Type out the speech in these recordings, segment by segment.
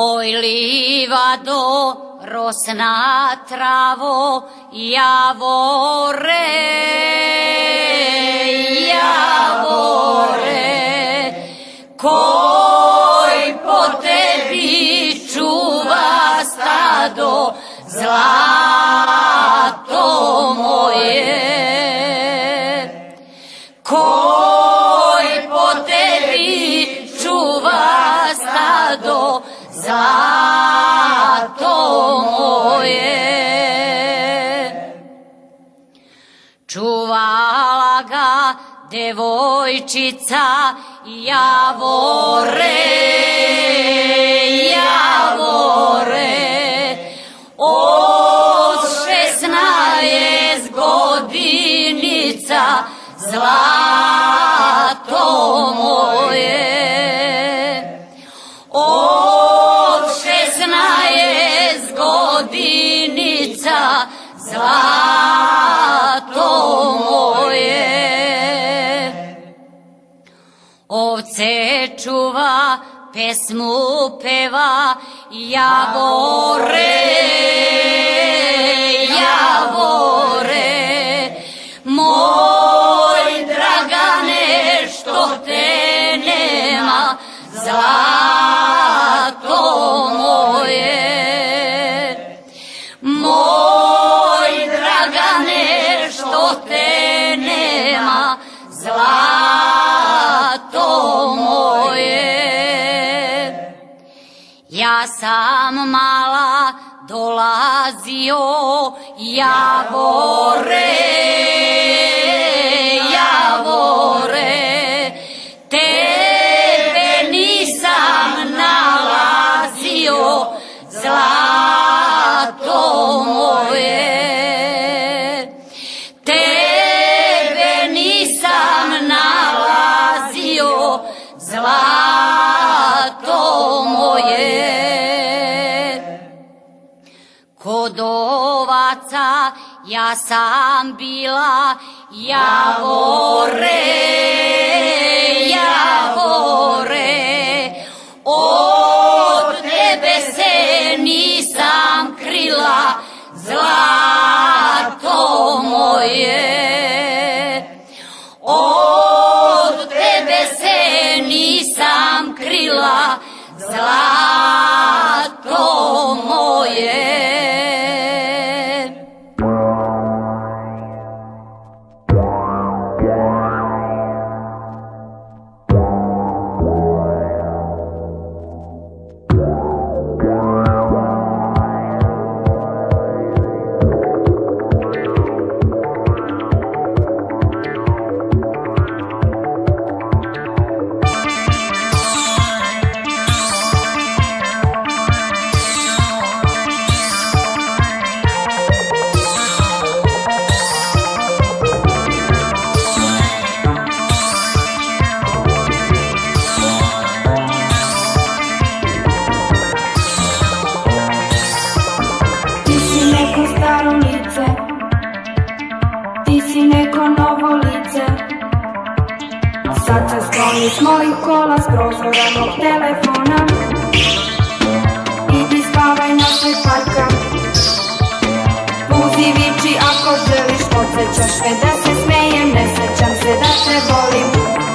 Oj livado, rosna travo, javore, javore, koj po tebi čuva stado, zlato moje. Devojčica Javore, Javore. Od šesnaest godinica zlato moje. Pesmu peva, javore, javore. Moj dragane, što te nema, zlato moje. Sam mala dolazio, javore, ja sam bila javore, javore. Od tebe se nisam krila, zlato moje. Od tebe se nisam krila, zlato prozora mog telefona Idi spavaj našoj parka. Puzi viči ako želiš Podsjećaš me da se smejem Ne sećam se da te volim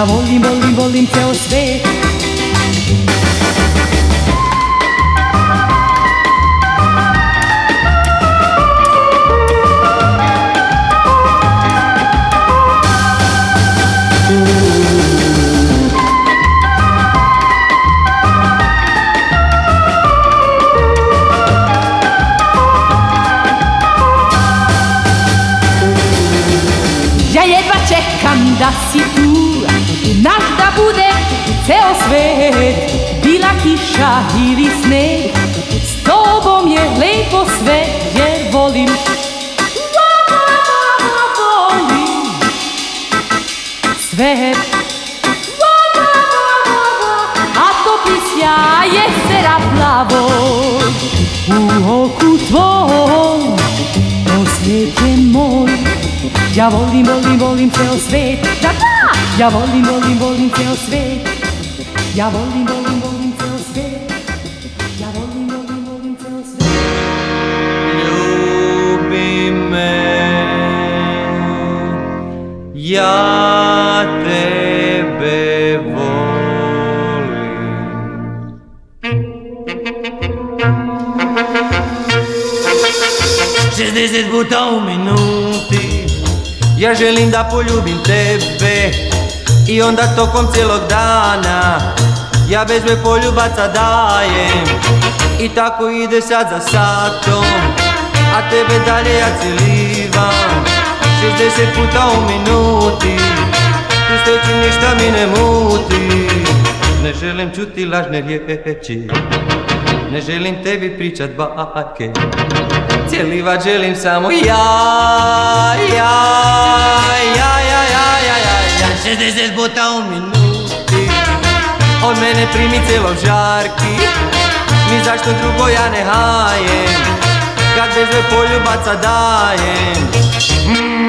ရာဘုံကြီးမ poljubim tebe. I onda tokom cijelog dana Ja bezbroj poljubaca dajem. I tako ide sad za satom A tebe dalje ja cilivam. 60 puta u minuti Tu sreću ništa mi ne muti. Ne želim čuti lažne riječi Ne želim tebi pričat bake. Cijelivat želim samo ja, ja, ja, 30 botão minuty Od mene primi celo žarki Ni zašto drugo ja ne hajem Kad bez poljubaca dajem mm.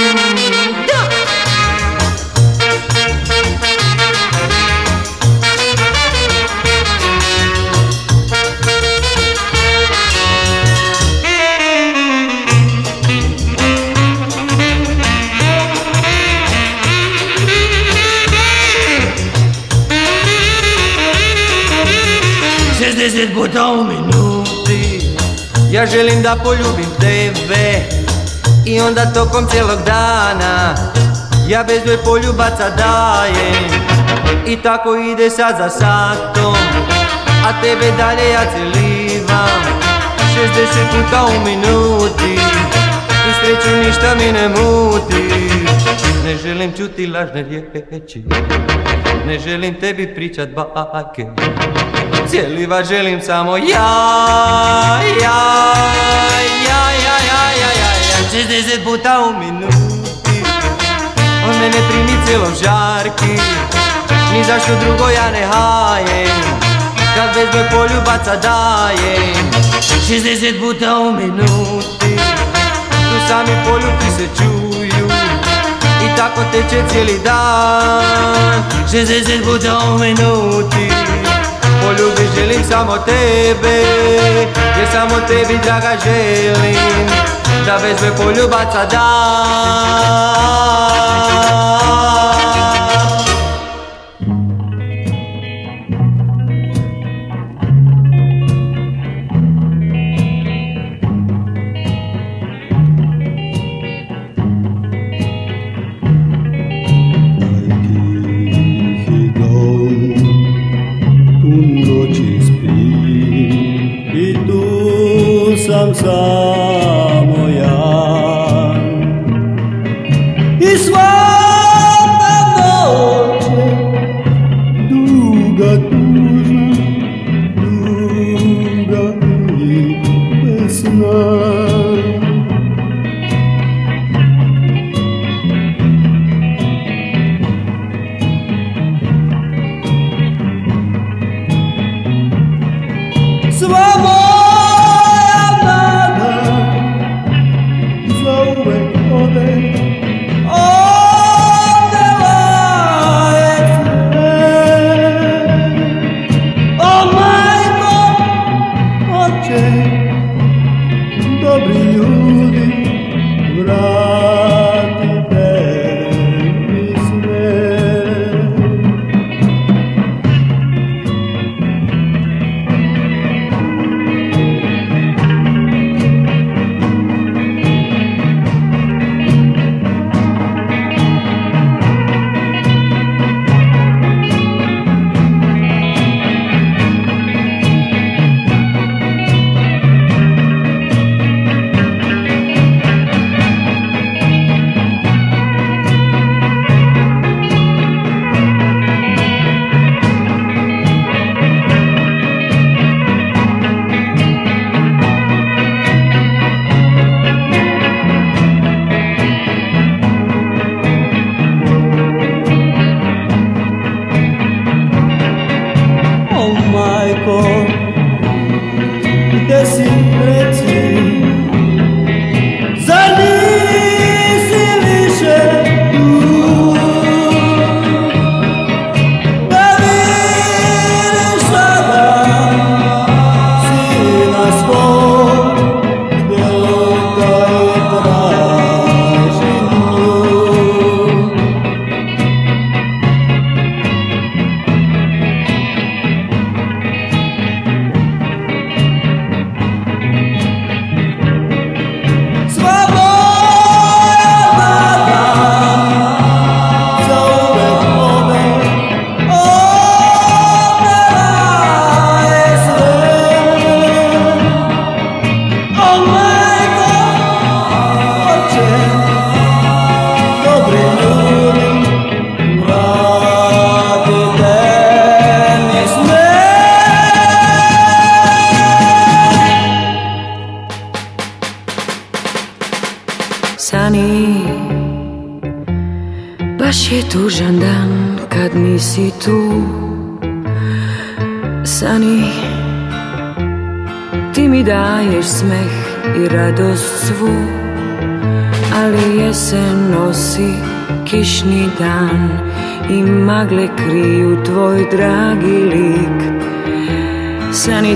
Šestdeset puta u minuti Ja želim da poljubim tebe I onda tokom cijelog dana Ja bezbroj poljubaca dajem. I tako ide sad za satom A tebe dalje ja celivam 60 puta u minuti Tu sreću ništa mi ne muti Ne želim čuti lažne riječi Ne želim tebi pričat bake Cijeliva želim samo ja Ja, ja, ja, ja, ja, ja, ja. 60 puta u minuti. On mene primi cijelo žarki. Ni zašto drugo ja ne hajem. Kad bezbroj poljubaca dajem. 60 puta u minuti. Tu sami poljubi se čuju. I tako teče cijeli dan. 60 puta u minuti Poljubi želim samo tebe Jer samo tebi draga želim Da bezbroj poljubaca dam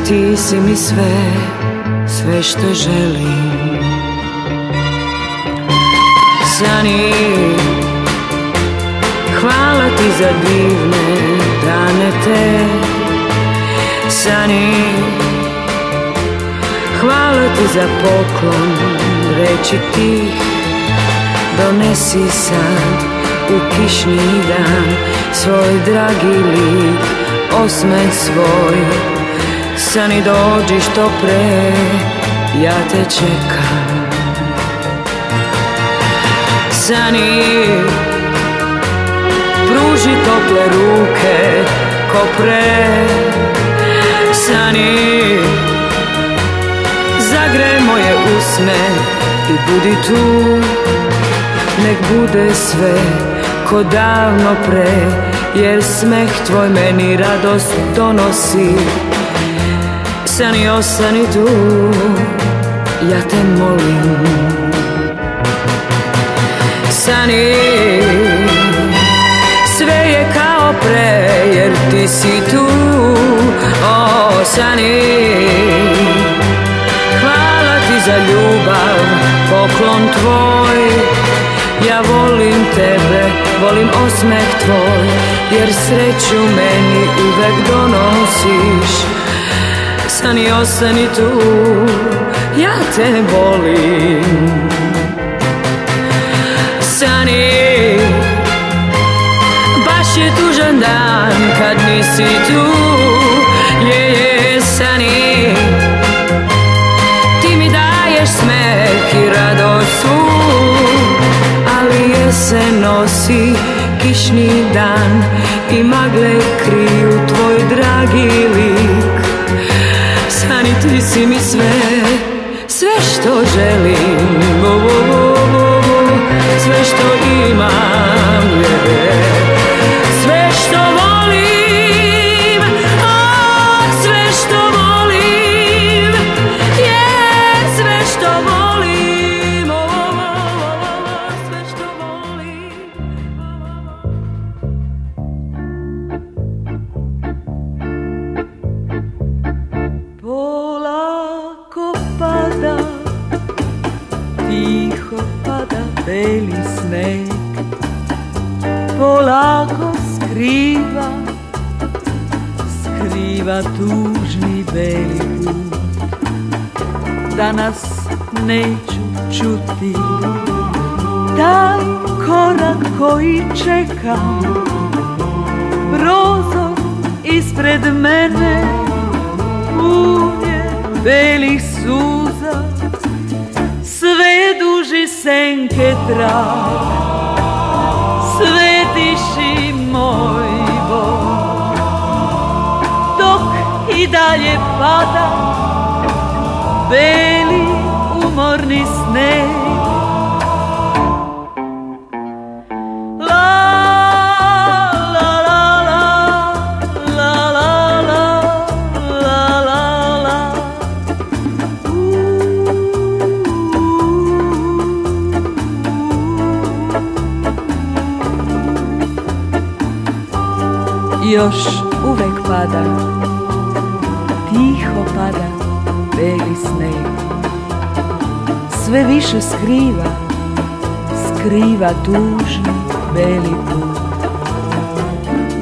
ti si mi sve, sve što želim. Sani, hvala ti za divne dane te. Sani, hvala ti za poklon reći ti. Donesi sad u kišni dan Svoj dragi lik, osmeh svoj Sani dođi što pre, ja te čekam. Sani, pruži tople ruke ko pre Sani, zagre moje usne i budi tu. Nek bude sve ko davno pre Jer smeh tvoj meni radost donosi Sani osani tu, ja te molim. Sani, sve je kao pre jer ti si tu. O, Sani, hvala ti za ljubav, poklon tvoj. Ja volim tebe, volim osmeh tvoj Jer sreću meni uvek donosiš Sani ostani tu, ja te volim. Sani, baš je tužan dan kad nisi tu. Je, je, Sani Ti mi daješ smeh i radost svu. Se nosi kišni dan i magle kriju tvoj dragi lik ti si mi sve, sve što želim. Sve što imam je neću čuti. Taj korak koji čekam. Prozor ispred mene. Punje belih suza. Sve duži senke trag Sve tiši moj Bog. Dok i dalje pada Beli umorni sneg. Još uvek pada. Sve više skriva, skriva tužni beli put.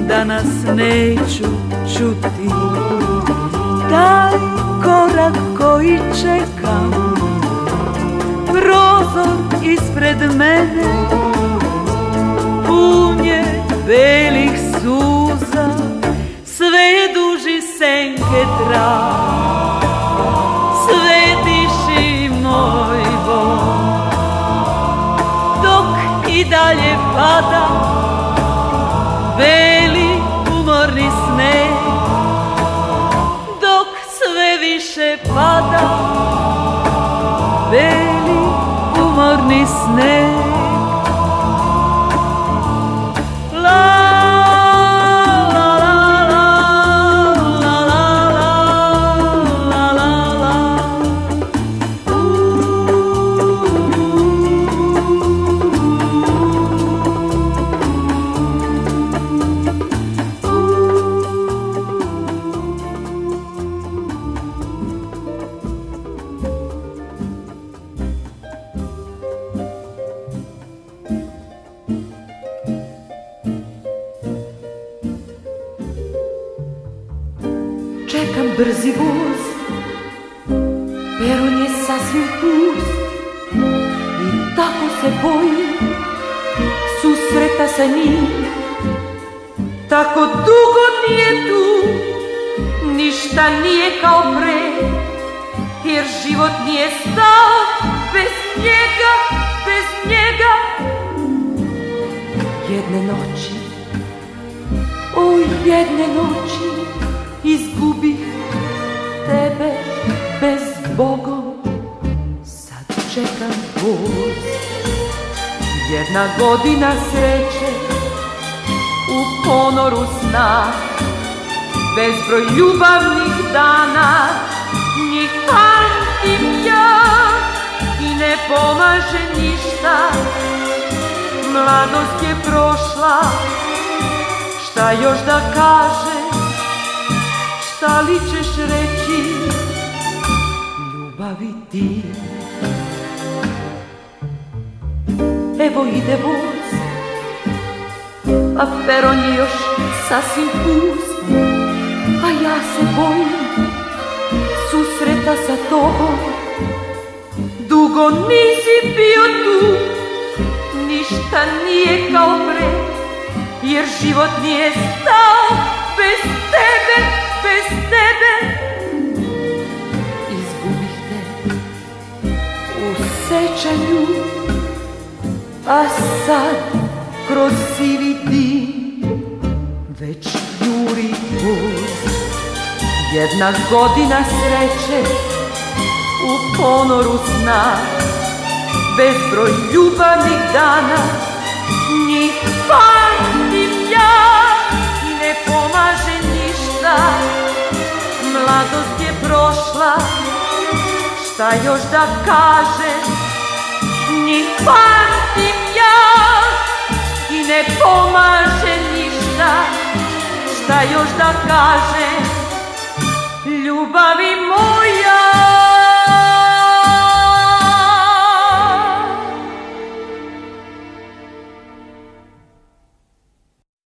Danas neću čuti taj korak koji čekam. Prozor ispred mene pun je belih suza, pada beli umorni sneg, dok sve više pada beli umorni sneg. Nije kao pre, jer život nije stao bez njega, bez njega. Jedne noći, o jedne noći, izgubih tebe bez Bogom. Sad čekam voz, jedna godina sreće u ponoru sna. Bezbroj ljubavnih dana, njih pamtim ja i ne pomaže ništa. Mladost je prošla, šta još da kažem, šta li ćeš reći, ljubavi ti. Evo ide voz, a peron je još sasvim pust, ja se bojim susreta sa tobom. Dugo nisi bio tu, ništa nije kao pre, jer život nije stao bez tebe, bez tebe. Izgubih te u sećanju, a sad kroz sivi dim već juri put Jedna godina sreće u ponoru sna. Bezbroj ljubavnih dana Njih pamtim ja. Ne pomaže ništa. Mladost je prošla, šta još da kažem Njih pamtim ja. I ne pomaže ništa. Šta još da kažem babi moja